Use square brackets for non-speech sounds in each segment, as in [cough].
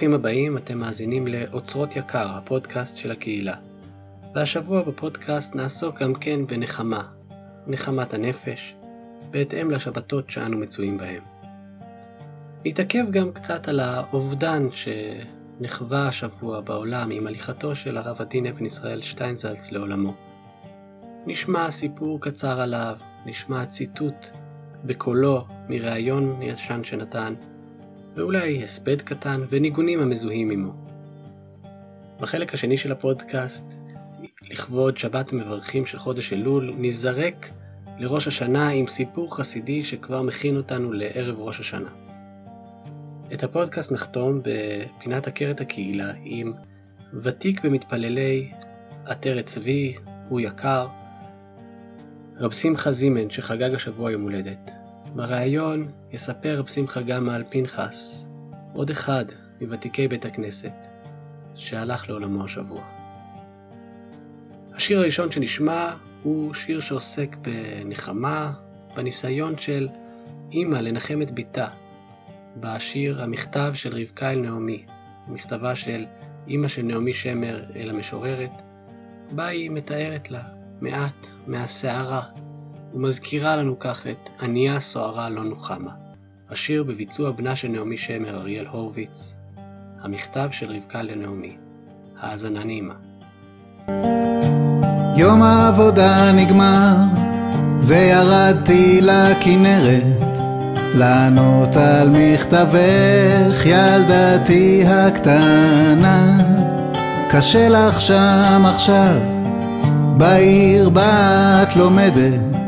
ברוכים הבאים, אתם מאזינים לאוצרות יקר, הפודקאסט של הקהילה. והשבוע בפודקאסט נעסוק גם כן בנחמה, נחמת הנפש, בהתאם לשבתות שאנו מצויים בהם. נתעכב גם קצת על האובדן שנחווה השבוע בעולם עם הליכתו של הרב עדין אבן ישראל שטיינזלץ לעולמו. נשמע סיפור קצר עליו, נשמע ציטוט בקולו מראיון ישן שנתן, ואולי הספד קטן וניגונים המזוהים עמו. בחלק השני של הפודקאסט, לכבוד שבת המברכים של חודש אלול, נזרק לראש השנה עם סיפור חסידי שכבר מכין אותנו לערב ראש השנה. את הפודקאסט נחתום בפינת עקרת הקהילה עם ותיק במתפללי עטרת צבי, הוא יקר, רב שמחה זימן שחגג השבוע יום הולדת. בריאיון יספר רב שמחה גם על פנחס, עוד אחד מוותיקי בית הכנסת, שהלך לעולמו השבוע. השיר הראשון שנשמע הוא שיר שעוסק בנחמה, בניסיון של אימא לנחם את בתה, בשיר המכתב של רבקה אל נעמי, מכתבה של אימא של נעמי שמר אל המשוררת, בה היא מתארת לה מעט מהסערה ומזכירה לנו כך את "ענייה סוערה לא נוחמה", השיר בביצוע בנה של נעמי שמר, אריאל הורוביץ, המכתב של רבקה לנעמי. האזנה נעימה. יום העבודה נגמר, וירדתי לכנרת, לענות על מכתבך, ילדתי הקטנה. קשה לך שם עכשיו, בעיר בה את לומדת,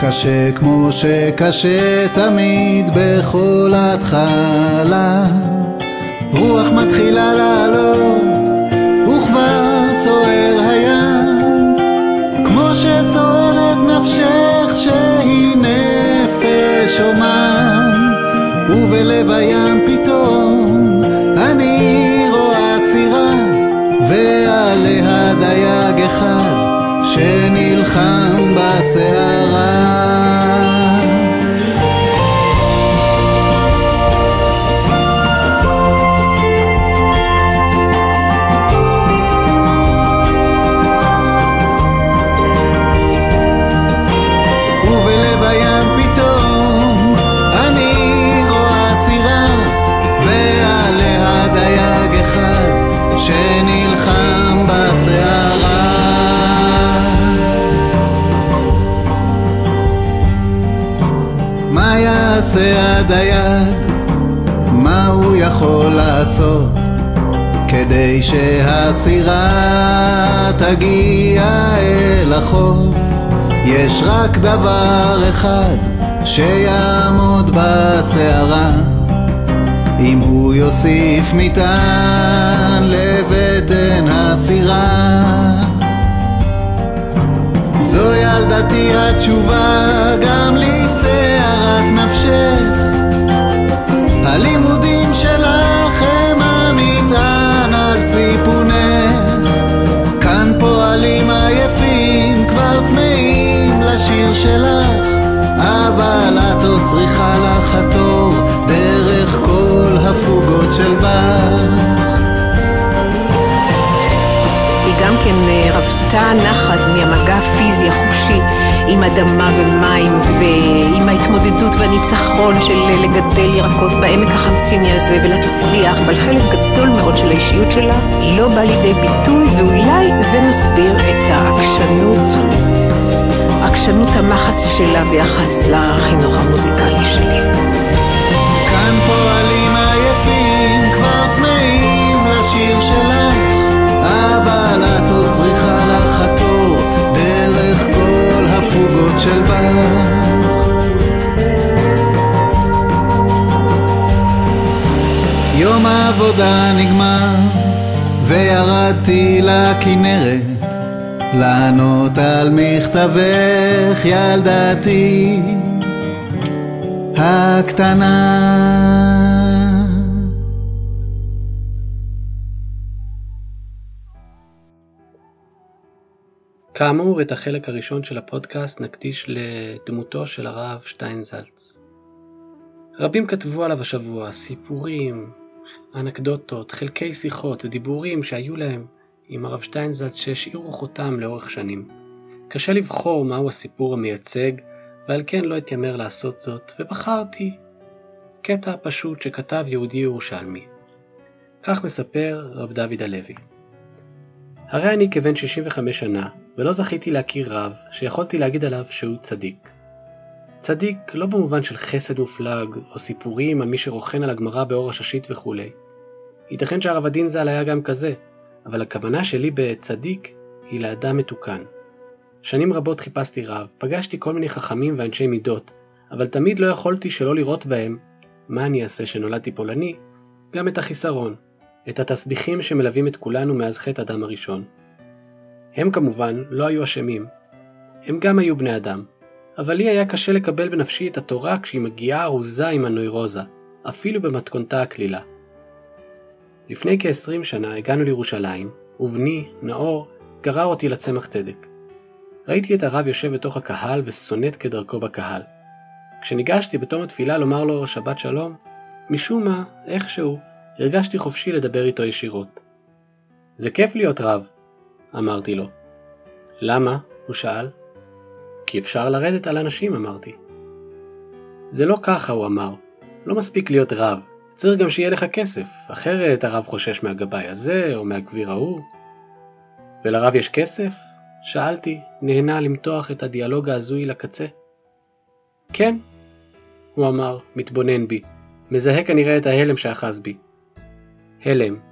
קשה כמו שקשה תמיד בכל התחלה. רוח מתחילה לעלות, וכבר סוער הים, כמו שסוערת נפשך שהיא נפש אומן, ובלב הים פתאום אני רואה סירה, ועליה דייג אחד שנלחם בסערה. יכול לעשות? כדי שהסירה תגיע אל החוף? יש רק דבר אחד שיעמוד בסערה. אם הוא יוסיף מטען לבטן הסירה. זו ילדתי התשובה גם לסערת נפשך. הלימודים שלך אבל את עוד צריכה לחתור דרך כל הפוגות של בר. גם כן אה, רבתה נחת מהמגע הפיזי החושי עם אדמה ומים ועם ההתמודדות והניצחון של לגדל ירקות בעמק החמסיני הזה ולהצליח, אבל חלק גדול מאוד של האישיות שלה לא בא לידי ביטוי ואולי זה מסביר את העקשנות, עקשנות המחץ שלה ביחס לחינוך המוזיקלי שלי. כאן פועלים הפוגות של בר יום העבודה נגמר וירדתי לכנרת לענות על מכתבך ילדתי הקטנה כאמור, את החלק הראשון של הפודקאסט נקדיש לדמותו של הרב שטיינזלץ. רבים כתבו עליו השבוע סיפורים, אנקדוטות, חלקי שיחות ודיבורים שהיו להם עם הרב שטיינזלץ שהשאירו חותם לאורך שנים. קשה לבחור מהו הסיפור המייצג, ועל כן לא אתיימר לעשות זאת, ובחרתי קטע פשוט שכתב יהודי ירושלמי. כך מספר רב דוד הלוי. הרי אני כבן 65 שנה, ולא זכיתי להכיר רב שיכולתי להגיד עליו שהוא צדיק. צדיק לא במובן של חסד מופלג, או סיפורים על מי שרוכן על הגמרא באור הששית וכולי. ייתכן שהרב הדין ז"ל היה גם כזה, אבל הכוונה שלי בצדיק היא לאדם מתוקן. שנים רבות חיפשתי רב, פגשתי כל מיני חכמים ואנשי מידות, אבל תמיד לא יכולתי שלא לראות בהם, מה אני אעשה שנולדתי פולני, גם את החיסרון, את התסביכים שמלווים את כולנו מאז חטא אדם הראשון. הם כמובן לא היו אשמים. הם גם היו בני אדם, אבל לי היה קשה לקבל בנפשי את התורה כשהיא מגיעה ארוזה עם הנוירוזה, אפילו במתכונתה הקלילה. לפני כ-20 שנה הגענו לירושלים, ובני, נאור, גרר אותי לצמח צדק. ראיתי את הרב יושב בתוך הקהל וסונט כדרכו בקהל. כשניגשתי בתום התפילה לומר לו שבת שלום, משום מה, איכשהו, הרגשתי חופשי לדבר איתו ישירות. זה כיף להיות רב, אמרתי לו. למה? הוא שאל. כי אפשר לרדת על אנשים, אמרתי. זה לא ככה, הוא אמר. לא מספיק להיות רב, צריך גם שיהיה לך כסף, אחרת הרב חושש מהגבאי הזה או מהגביר ההוא. ולרב יש כסף? שאלתי, נהנה למתוח את הדיאלוג ההזוי לקצה. כן, הוא אמר, מתבונן בי, מזהה כנראה את ההלם שאחז בי. הלם.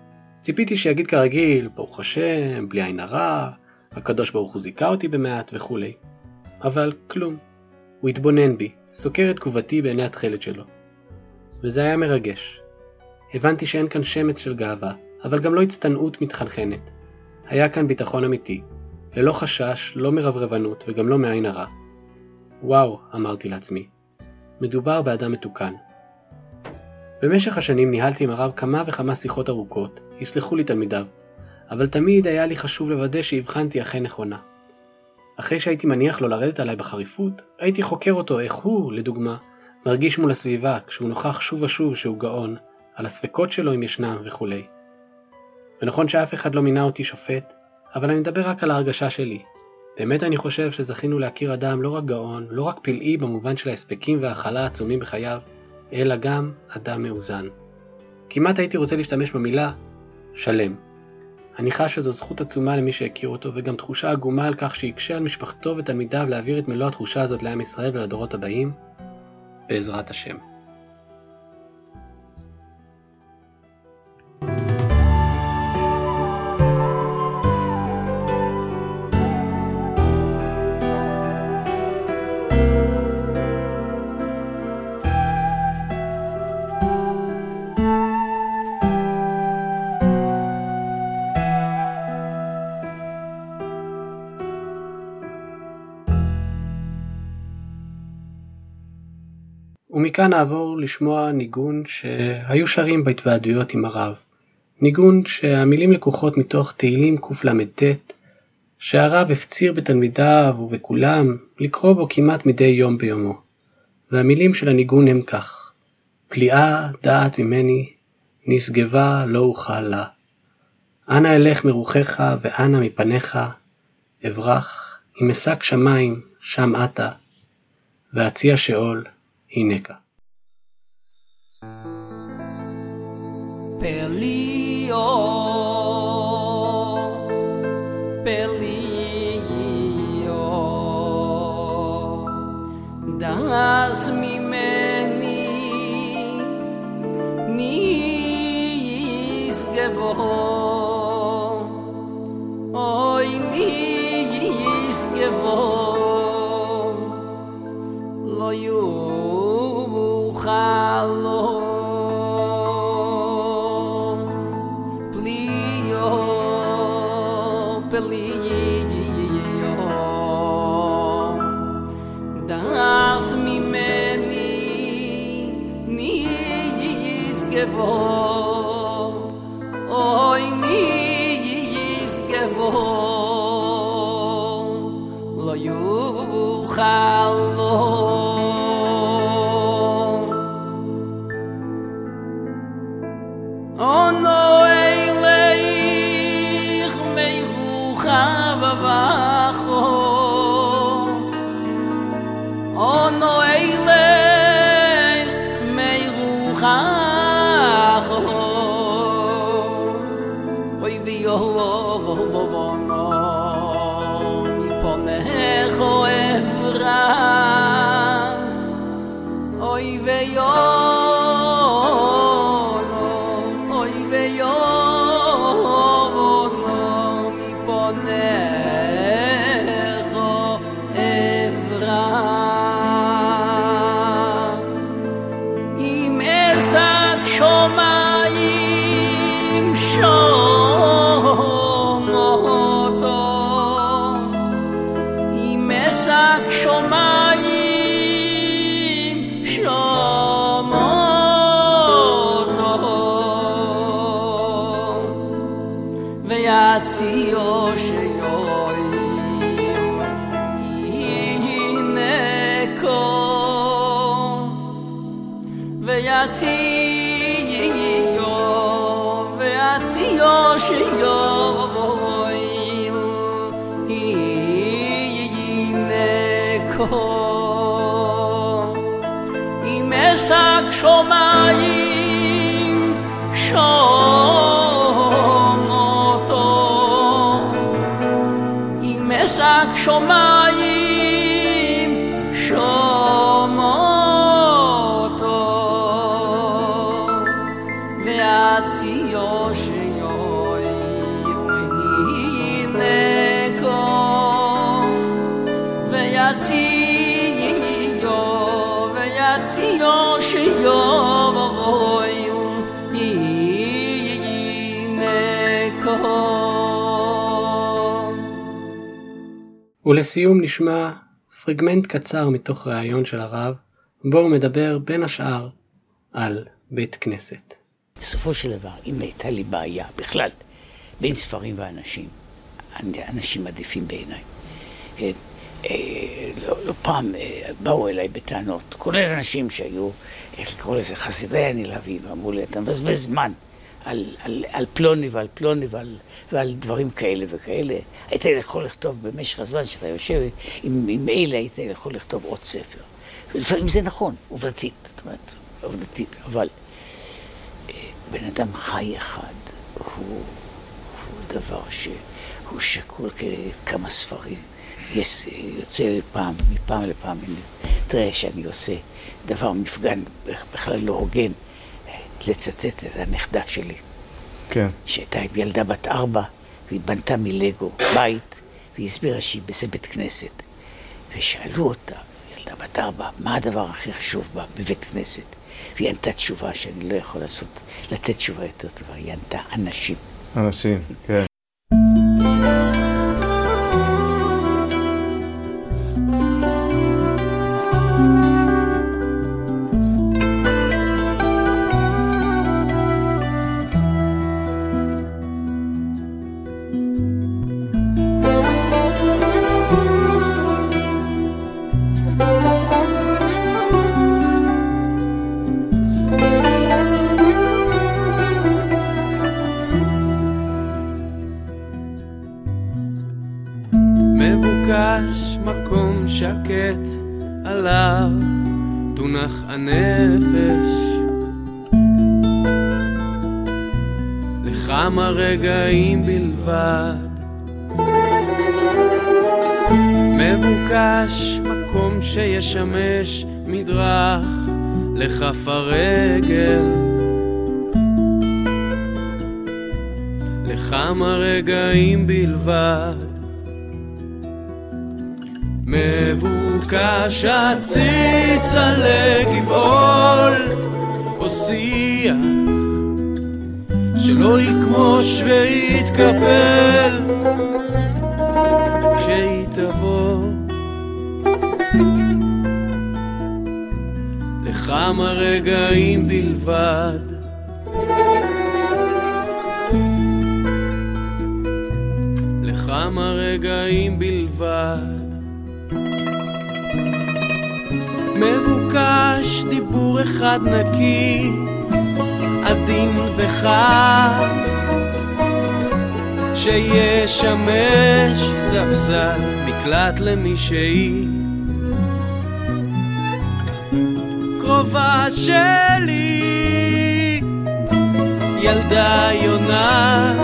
ציפיתי שיגיד כרגיל, ברוך השם, בלי עין הרע, הקדוש ברוך הוא זיכה אותי במעט וכולי. אבל כלום. הוא התבונן בי, סוקר את תגובתי בעיני התכלת שלו. וזה היה מרגש. הבנתי שאין כאן שמץ של גאווה, אבל גם לא הצטנעות מתחנחנת. היה כאן ביטחון אמיתי, ללא חשש, לא מרברבנות וגם לא מעין הרע. וואו, אמרתי לעצמי, מדובר באדם מתוקן. במשך השנים ניהלתי עם הרב כמה וכמה שיחות ארוכות, יסלחו לי תלמידיו, אבל תמיד היה לי חשוב לוודא שהבחנתי אכן נכונה. אחרי שהייתי מניח לו לרדת עליי בחריפות, הייתי חוקר אותו איך הוא, לדוגמה, מרגיש מול הסביבה כשהוא נוכח שוב ושוב שהוא גאון, על הספקות שלו אם ישנם וכולי. ונכון שאף אחד לא מינה אותי שופט, אבל אני מדבר רק על ההרגשה שלי. באמת אני חושב שזכינו להכיר אדם לא רק גאון, לא רק פלאי במובן של ההספקים וההכלה העצומים בחייו, אלא גם אדם מאוזן. כמעט הייתי רוצה להשתמש במילה שלם. אני חש שזו זכות עצומה למי שהכיר אותו, וגם תחושה עגומה על כך שיקשה על משפחתו ותלמידיו להעביר את מלוא התחושה הזאת לעם ישראל ולדורות הבאים, בעזרת השם. ומכאן נעבור לשמוע ניגון שהיו שרים בהתוועדויות עם הרב. ניגון שהמילים לקוחות מתוך תהילים קל"ט, שהרב הפציר בתלמידיו ובכולם לקרוא בו כמעט מדי יום ביומו. והמילים של הניגון הם כך: פליאה דעת ממני, נשגבה לא אוכל לה. אנה אלך מרוחך ואנה מפניך, אברח, אם אשק שמיים, שם אתה, ואציע שאול, γυναίκα. Πελίο, πελίο, δασμημένη, νης γεβόν. lo vona di ולסיום נשמע פרגמנט קצר מתוך ראיון של הרב, בו הוא מדבר בין השאר על בית כנסת. בסופו של דבר, אם הייתה לי בעיה בכלל בין ספרים ואנשים, אנשים עדיפים בעיניי. כן? אה, לא, לא פעם אה, באו אליי בטענות, כולל אנשים שהיו, איך לקרוא לזה, חסידי הנלהבים, ואמרו לי, אתה מבזבז זמן על, על, על פלוני ועל פלוני ועל, ועל דברים כאלה וכאלה. היית יכול לכתוב במשך הזמן שאתה יושב עם, עם אלה, היית יכול לכתוב עוד ספר. ולפעמים זה נכון, עובדתית, זאת אומרת, עובדתית, אבל אה, בן אדם חי אחד הוא, הוא דבר שהוא שקול כמה ספרים. יש, יוצא לי פעם, מפעם לפעם, תראה שאני עושה דבר מפגן בכלל לא הוגן, לצטט את הנכדה שלי, כן. שהייתה ילדה בת ארבע, והיא בנתה מלגו בית, והיא הסבירה שהיא בזה בית כנסת. ושאלו אותה, ילדה בת ארבע, מה הדבר הכי חשוב בה בבית כנסת? והיא ענתה תשובה שאני לא יכול לעשות, לתת תשובה יותר טובה, היא ענתה אנשים. אנשים, כן. מבוקש מקום שקט עליו תונח הנפש. לכמה רגעים בלבד. מבוקש מקום שישמש מדרך לכף הרגל. לכמה רגעים בלבד מבוקש הציץ עלי גבעול שיח שלא יקמוש ויתקפל. כשהיא תבוא לכמה רגעים בלבד לכמה רגעים בלבד מבוקש דיבור אחד נקי, עדין וחם שישמש ספסל מקלט למישהי קרובה שלי ילדה יונה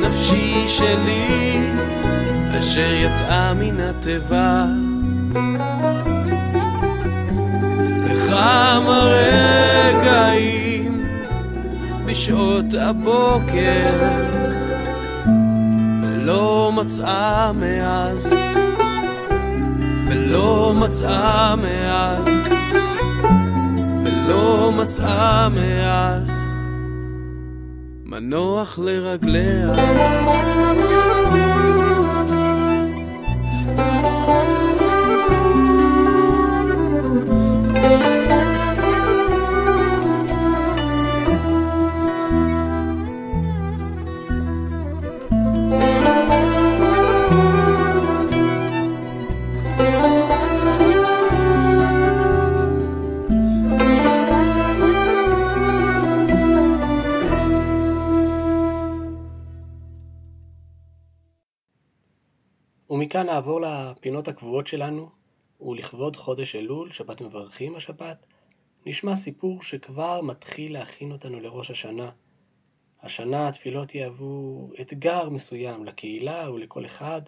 נפשי שלי אשר יצאה מן התיבה לכמה רגעים בשעות הבוקר ולא מצאה מאז ולא מצאה מאז ולא מצאה מאז. מנוח לרגליה ומכאן נעבור לפינות הקבועות שלנו, ולכבוד חודש אלול, שבת מברכים השבת, נשמע סיפור שכבר מתחיל להכין אותנו לראש השנה. השנה התפילות יהוו אתגר מסוים לקהילה ולכל אחד,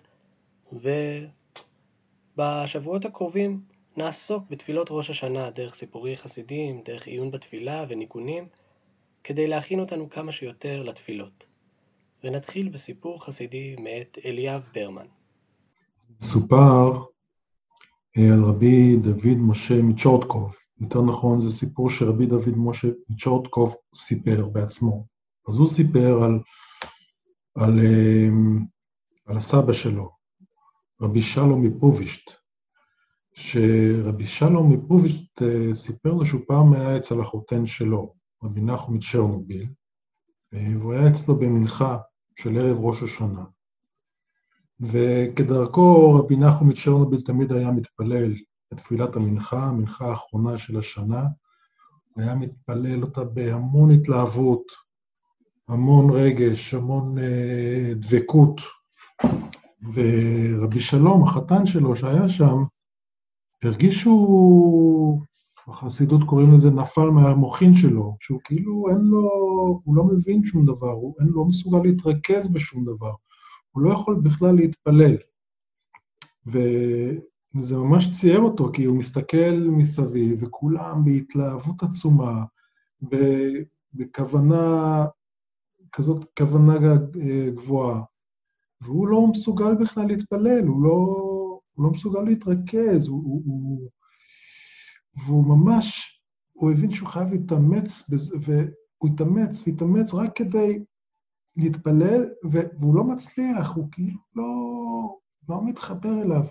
ובשבועות הקרובים נעסוק בתפילות ראש השנה דרך סיפורי חסידים, דרך עיון בתפילה וניגונים, כדי להכין אותנו כמה שיותר לתפילות. ונתחיל בסיפור חסידי מאת אליאב ברמן. סופר אה, על רבי דוד משה מצ'ורטקוב. יותר נכון, זה סיפור שרבי דוד משה מצ'ורטקוב סיפר בעצמו. אז הוא סיפר על, על, אה, על הסבא שלו, רבי שלום מפובישט, שרבי שלום מפובישט אה, סיפר לו שהוא פעם היה אצל החותן שלו, רבי נחום מצ'רנוביל, והוא היה אצלו במנחה של ערב ראש השנה. וכדרכו רבי נחום מצ'רנוביל תמיד היה מתפלל את תפילת המנחה, המנחה האחרונה של השנה, הוא היה מתפלל אותה בהמון התלהבות, המון רגש, המון אה, דבקות. ורבי שלום, החתן שלו שהיה שם, הרגיש שהוא, בחסידות קוראים לזה נפל מהמוחין שלו, שהוא כאילו אין לו, הוא לא מבין שום דבר, הוא אין, לא מסוגל להתרכז בשום דבר. הוא לא יכול בכלל להתפלל. וזה ממש צייר אותו, כי הוא מסתכל מסביב, וכולם בהתלהבות עצומה, בכוונה, כזאת כוונה גבוהה, והוא לא מסוגל בכלל להתפלל, הוא לא, הוא לא מסוגל להתרכז, הוא, הוא, הוא, והוא ממש, הוא הבין שהוא חייב להתאמץ, והוא התאמץ והתאמץ רק כדי להתפלל, והוא לא מצליח, הוא כאילו לא, לא מתחבר אליו.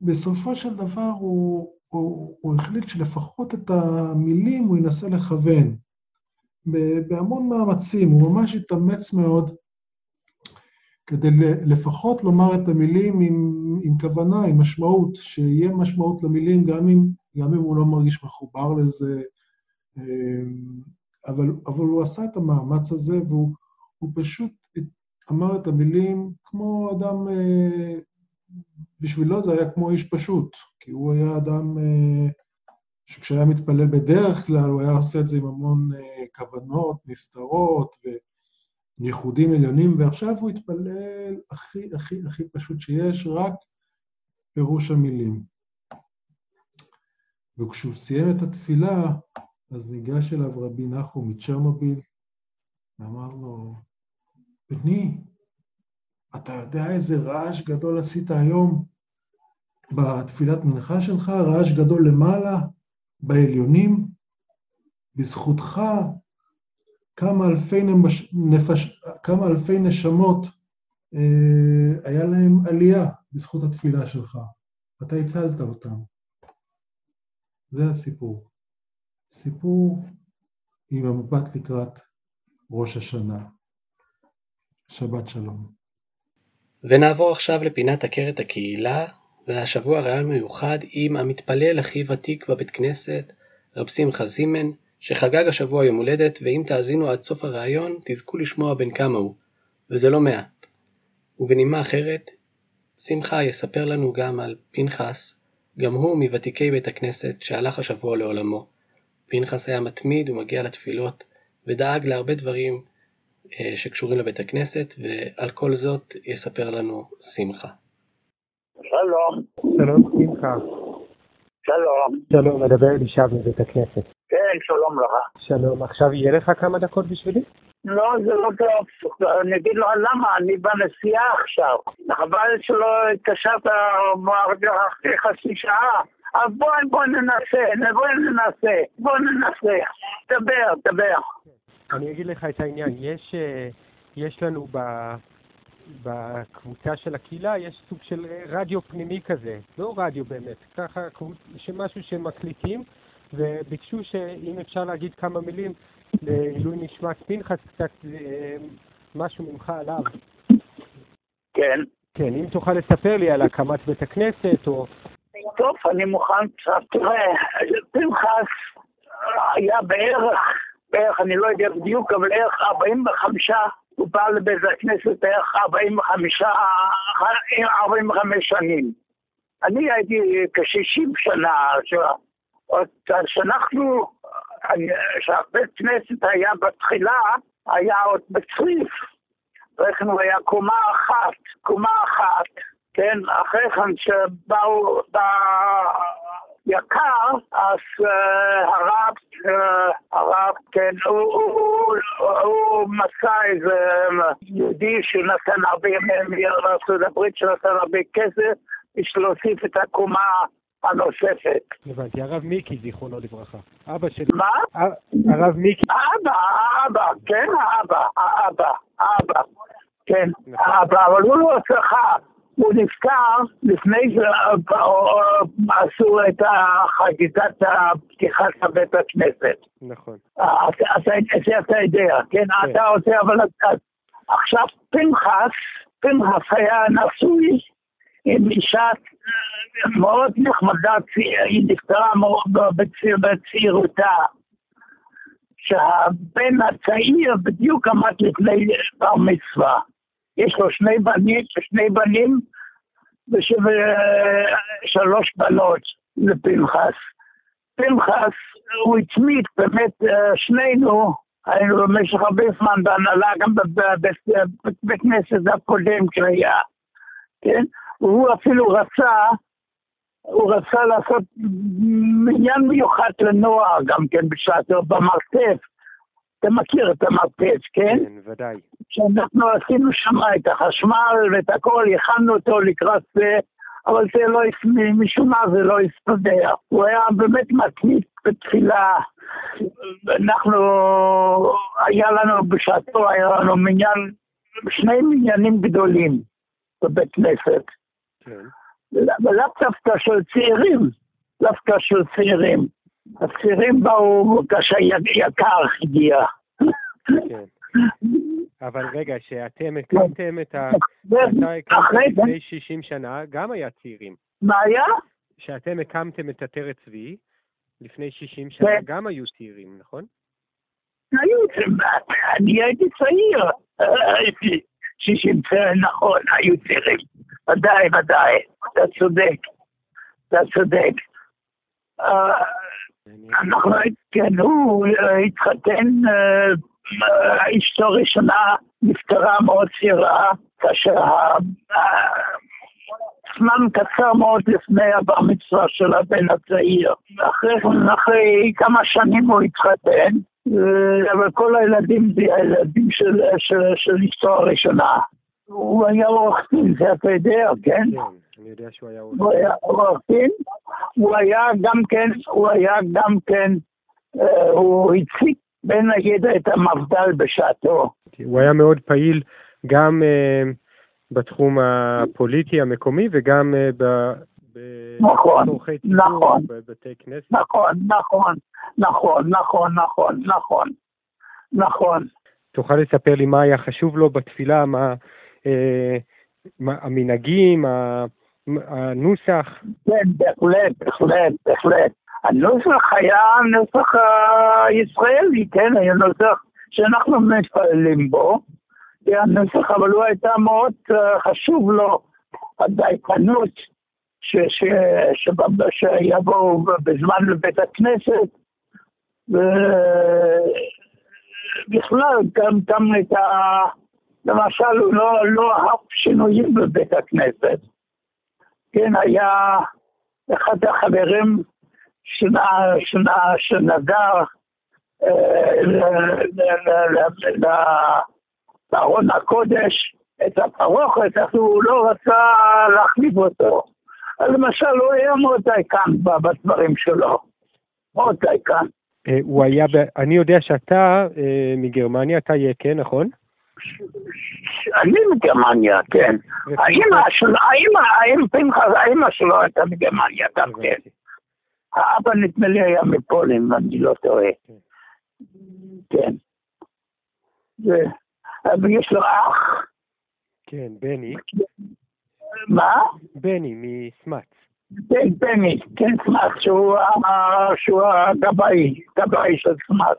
בסופו של דבר הוא, הוא, הוא החליט שלפחות את המילים הוא ינסה לכוון. בהמון מאמצים, הוא ממש התאמץ מאוד כדי לפחות לומר את המילים עם, עם כוונה, עם משמעות, שיהיה משמעות למילים גם אם, גם אם הוא לא מרגיש מחובר לזה. אבל, אבל הוא עשה את המאמץ הזה, והוא פשוט אמר את המילים כמו אדם, אה, בשבילו זה היה כמו איש פשוט, כי הוא היה אדם אה, שכשהיה מתפלל בדרך כלל, הוא היה עושה את זה עם המון אה, כוונות, נסתרות וייחודים עליונים, ועכשיו הוא התפלל הכי הכי הכי פשוט שיש, רק פירוש המילים. וכשהוא סיים את התפילה, אז ניגש אליו רבי נחום מצ'רנוביל, ואמר לו, בני, אתה יודע איזה רעש גדול עשית היום בתפילת מנחה שלך? רעש גדול למעלה, בעליונים? בזכותך כמה אלפי, נמש, נפש, כמה אלפי נשמות אה, היה להם עלייה בזכות התפילה שלך. אתה הצלת אותם. זה הסיפור. סיפור עם המבט לקראת ראש השנה. שבת שלום. ונעבור עכשיו לפינת עקרת הקהילה, והשבוע רעיון מיוחד עם המתפלל הכי ותיק בבית כנסת, רב שמחה זימן, שחגג השבוע יום הולדת, ואם תאזינו עד סוף הראיון, תזכו לשמוע בן כמה הוא, וזה לא מעט. ובנימה אחרת, שמחה יספר לנו גם על פנחס, גם הוא מוותיקי בית הכנסת שהלך השבוע לעולמו. פנחס היה מתמיד ומגיע לתפילות, ודאג להרבה דברים אה, שקשורים לבית הכנסת, ועל כל זאת יספר לנו שמחה. שלום, שלום שמחה. שלום. שלום, מדבר אלישע מבית הכנסת. כן, שלום לך. שלום, עכשיו יהיה לך כמה דקות בשבילי? לא, זה לא טוב. אני אגיד לך למה, אני בנסיעה עכשיו. חבל שלא התקשרת אחרי חצי שעה. אז בוא, ננסה, בוא ננסה, בוא ננסה. דבר, דבר. אני אגיד לך את העניין. יש, אה, יש לנו ב... בקבוצה של הקהילה יש סוג של רדיו פנימי כזה, לא רדיו באמת, ככה משהו שמקליטים, וביקשו שאם אפשר להגיד כמה מילים לעילוי נשמת פנחס, קצת אה, משהו ממך עליו. כן. כן, אם תוכל לספר לי על הקמת בית הכנסת, או... טוב, אני מוכן קצת. תראה, פנחס היה בערך, בערך, אני לא יודע בדיוק, אבל בערך 45 הוא בא לבית הכנסת בערך 45, 45 שנים. אני הייתי כ-60 שנה, כשאנחנו, כשהבית כנסת היה בתחילה, היה עוד בצריף. הוא היה קומה אחת, קומה אחת, כן, אחרי כן שבאו, יקר, אז uh, הרב, uh, הרב, כן, הוא, מצא איזה יהודי שנתן הרבה, מארצות הברית שנתן הרבה כסף בשביל להוסיף את הקומה הנוספת. הבנתי, הרב מיקי, זיכרונו לברכה. אבא שלי. מה? הרב מיקי. אבא, אבא, כן, אבא, אבא, אבא, כן, אבא, אבל הוא לא צריכה. הוא נפטר לפני שעשו את חגיגת פתיחת בית הכנסת. נכון. אז זה אתה יודע, כן? אתה עושה, אבל עכשיו פנחס, פנחס היה נשוי עם אישה מאוד נחמדה, היא נפטרה בצעירותה. שהבן הצעיר בדיוק עמד לפני בר מצווה. יש לו שני בנים, שני בנים ושלוש בנות לפנחס. פנחס, הוא הצמיד, באמת שנינו היינו במשך הרבה זמן בהנהלה, גם בבית כנסת הקודם שהיה, כן? והוא אפילו רצה, הוא רצה לעשות עניין מיוחד לנוער גם כן בשעתו, במרתף. אתה מכיר את המרפץ, כן? כן, ודאי. שאנחנו עשינו שם את החשמל ואת הכל, הכנו אותו לקראת זה, אבל זה לא, משום מה זה לא הסתדר. הוא היה באמת מתמיד בתפילה. אנחנו, היה לנו בשעתו, היה לנו מניין, שני מניינים גדולים בבית כנסת. כן. ולאו דווקא של צעירים, דווקא של צעירים. הצעירים באו כאשר יקר הגיע. כן. אבל רגע, שאתם הקמתם את ה... שאתה הקמת לפני 60 שנה, גם היה צעירים. מה היה? שאתם הקמתם את עטרת צבי, לפני 60 שנה, גם היו צעירים, נכון? היו, אני הייתי צעיר. הייתי 60 שנה, נכון, היו צעירים. ודאי, ודאי, אתה צודק. אתה צודק. אנחנו, כן, הוא התחתן, אשתו ראשונה נפטרה מאוד צעירה, כאשר זמן קצר מאוד לפני הבר מצווה של הבן הצעיר. אחרי, כמה שנים הוא התחתן, אבל כל הילדים זה הילדים של, אשתו הראשונה. הוא היה עורך דין, זה אתה יודע, כן? אני יודע שהוא היה עורך דין. הוא היה עורך דין, הוא היה גם כן, הוא היה גם כן, אה, הוא הציג בין הידע את המפד"ל בשעתו. הוא היה מאוד פעיל גם אה, בתחום הפוליטי המקומי וגם אה, ב... נכון, נכון. נכון, נכון, נכון, נכון, נכון, נכון, נכון. תוכל לספר לי מה היה חשוב לו בתפילה, מה, אה, מה המנהגים, הנוסח? כן, בהחלט, בהחלט, בהחלט. הנוסח היה נוסח הישראלי, כן, היה נוסח שאנחנו מתפללים בו. היה נוסח, אבל הוא הייתה מאוד אה, חשוב לו, הדייקנות, שיבואו בזמן לבית הכנסת. ובכלל, גם, גם את ה... למשל, הוא לא, לא אהב שינויים בבית הכנסת. כן, היה אחד החברים שנדר אה, לארון הקודש את הפרוכת, אז הוא לא רצה להחליף אותו. אז למשל, הוא היה מאוד דייקן בדברים שלו. מאוד דייקן. אה, הוא היה. אני יודע שאתה אה, מגרמניה, אתה יקה, נכון? אני מגרמניה, כן. האמא שלו, הייתה מגרמניה גם כן. האבא נדמה לי היה מפולין, אם אני לא טועה. כן. ויש לו אח, כן, בני. מה? בני מסמץ. כן, בני, כן, סמאק, שהוא הגבאי, גבאי של סמאק.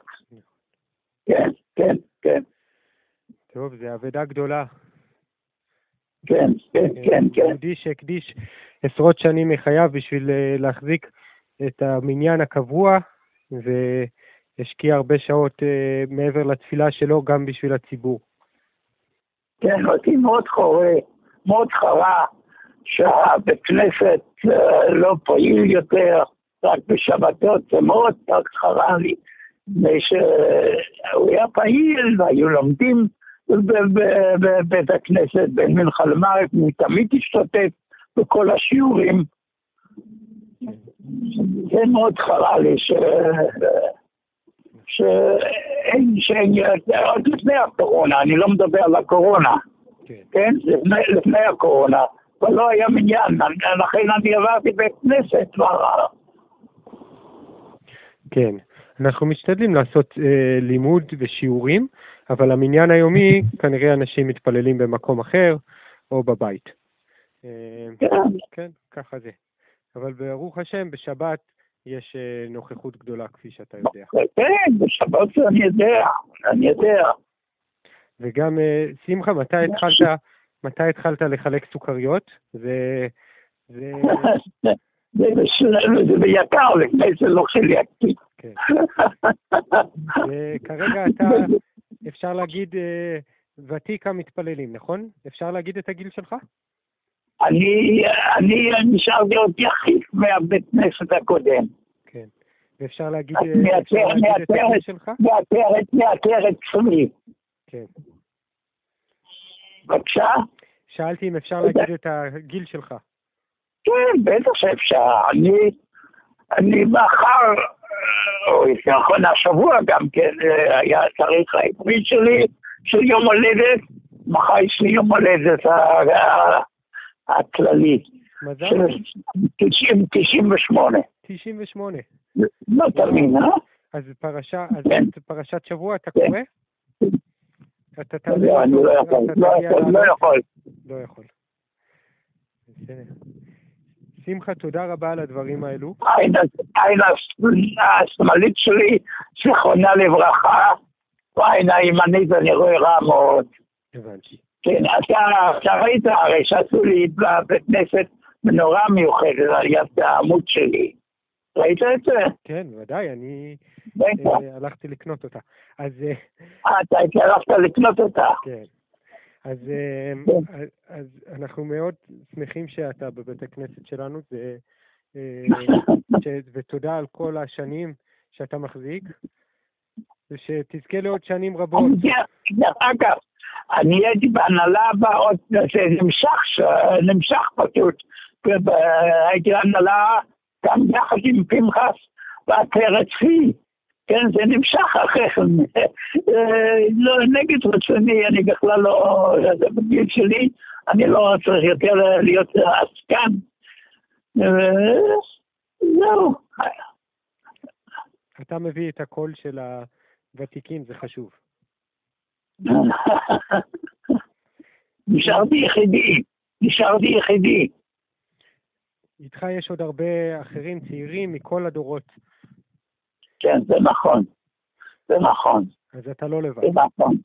כן, כן, כן, טוב, זו אבדה גדולה. כן, כן, כן, כן. יהודי שהקדיש עשרות שנים מחייו בשביל אה, להחזיק את המניין הקבוע, והשקיע הרבה שעות אה, מעבר לתפילה שלו גם בשביל הציבור. כן, אותי מאוד חורה, מאוד חרה שהבית כנסת אה, לא פעיל יותר, רק בשבתות, זה מאוד חרה לי. מפני שהוא היה פעיל והיו לומדים בבית הכנסת בין מנחה למערב, הוא תמיד השתתף בכל השיעורים. זה מאוד חרה לי ש... שאין, שאין, עוד לפני הקורונה, אני לא מדבר על הקורונה, כן? לפני, לפני הקורונה, אבל לא היה מניין, לכן אני עברתי בית כנסת כבר, כן, אנחנו משתדלים לעשות אה, לימוד ושיעורים, אבל המניין היומי, כנראה אנשים מתפללים במקום אחר או בבית. אה, כן, ככה זה. אבל ברוך השם, בשבת יש אה, נוכחות גדולה, כפי שאתה יודע. כן, בשבת אני יודע, אני יודע. וגם, אה, שמחה, מתי התחלת, מתי התחלת לחלק סוכריות? זה... זה... [laughs] זה ביקר, לפני זה לא חילקתי. וכרגע אתה, [laughs] אפשר להגיד, אה, ותיק המתפללים, נכון? אפשר להגיד את הגיל שלך? אני, אני נשארתי עוד יחיד מהבית כנסת הקודם. כן. ואפשר להגיד, אה, אפשר להגיד את הגיל שלך? מהעטרת, מהעטרת שלי. כן. בבקשה? שאלתי אם אפשר להגיד את הגיל שלך. כן, בטח שאפשר. אני, אני מחר, או יותר נכון השבוע גם כן, אה, היה התאריך העברי שלי, של יום הולדת. מחר יש לי יום הולדת הכללי. מזל. של 90, 98. 98. לא תמיד, אה? אז פרשה, אז כן. פרשת שבוע אתה קורא? אתה תעלה לא, אני לא יכול, לא יכול, לא? יכול. לא יכול. בסדר. שמחה, תודה רבה על הדברים האלו. העין השמאלית שלי, זיכרונה לברכה, והעין הימנית אני רואה רע מאוד. הבנתי. כן, אתה, ראית הרי שעשו לי בבית כנסת מנורה מיוחדת על יד העמוד שלי. ראית את זה? כן, ודאי, אני. אה, הלכתי לקנות אותה. אז אה, אה, אתה הלכת לקנות אותה. כן. אז, אז, אז אנחנו מאוד שמחים שאתה בבית הכנסת שלנו, זה, אה, [laughs] ש, ותודה על כל השנים שאתה מחזיק, ושתזכה לעוד שנים רבות. דרך אגב, אני הייתי בהנהלה בעוד, זה נמשך, נמשך פשוט. הייתי בהנהלה גם יחד עם פנחס ועטרת צבי. כן, זה נמשך אחרי. אה, לא, נגד רצוני, אני בכלל לא, זה בגיל שלי, אני לא צריך יותר להיות עסקן. אה, זהו. אתה מביא את הקול של הוותיקים, זה חשוב. [laughs] נשארתי יחידי, נשארתי יחידי. איתך יש עוד הרבה אחרים צעירים מכל הדורות, כן, זה נכון. זה נכון. אז אתה לא לבד. זה נכון.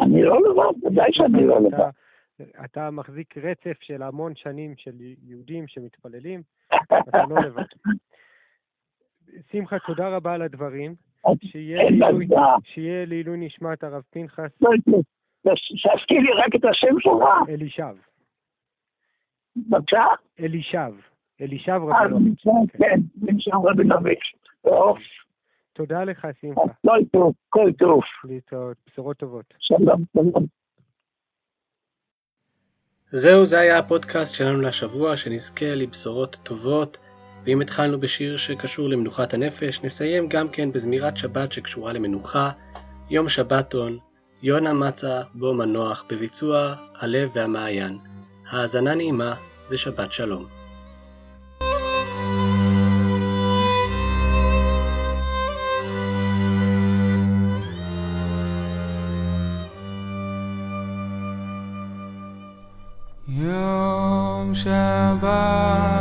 אני לא לבד, ודאי שאני לא לבד. אתה, מחזיק רצף של המון שנים של יהודים שמתפללים, [laughs] אתה לא לבד. שמחה, תודה רבה על הדברים. שיהיה לעילוי- נשמת הרב פנחס לא, לא, תזכיר לי רק את השם שלך, אלישב. בבקשה. אלישב. אלישב אה, רבינוביץ'. כן, נמשל רבינוביץ'. טוב, תודה לך, שמחה. כל טוב, כל טוב. להתראות. בשורות טובות. שלום, שלום. זהו, זה היה הפודקאסט שלנו לשבוע, שנזכה לבשורות טובות. ואם התחלנו בשיר שקשור למנוחת הנפש, נסיים גם כן בזמירת שבת שקשורה למנוחה, יום שבתון, יונה מצה בו מנוח, בביצוע הלב והמעיין. האזנה נעימה ושבת שלום. יום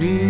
Please.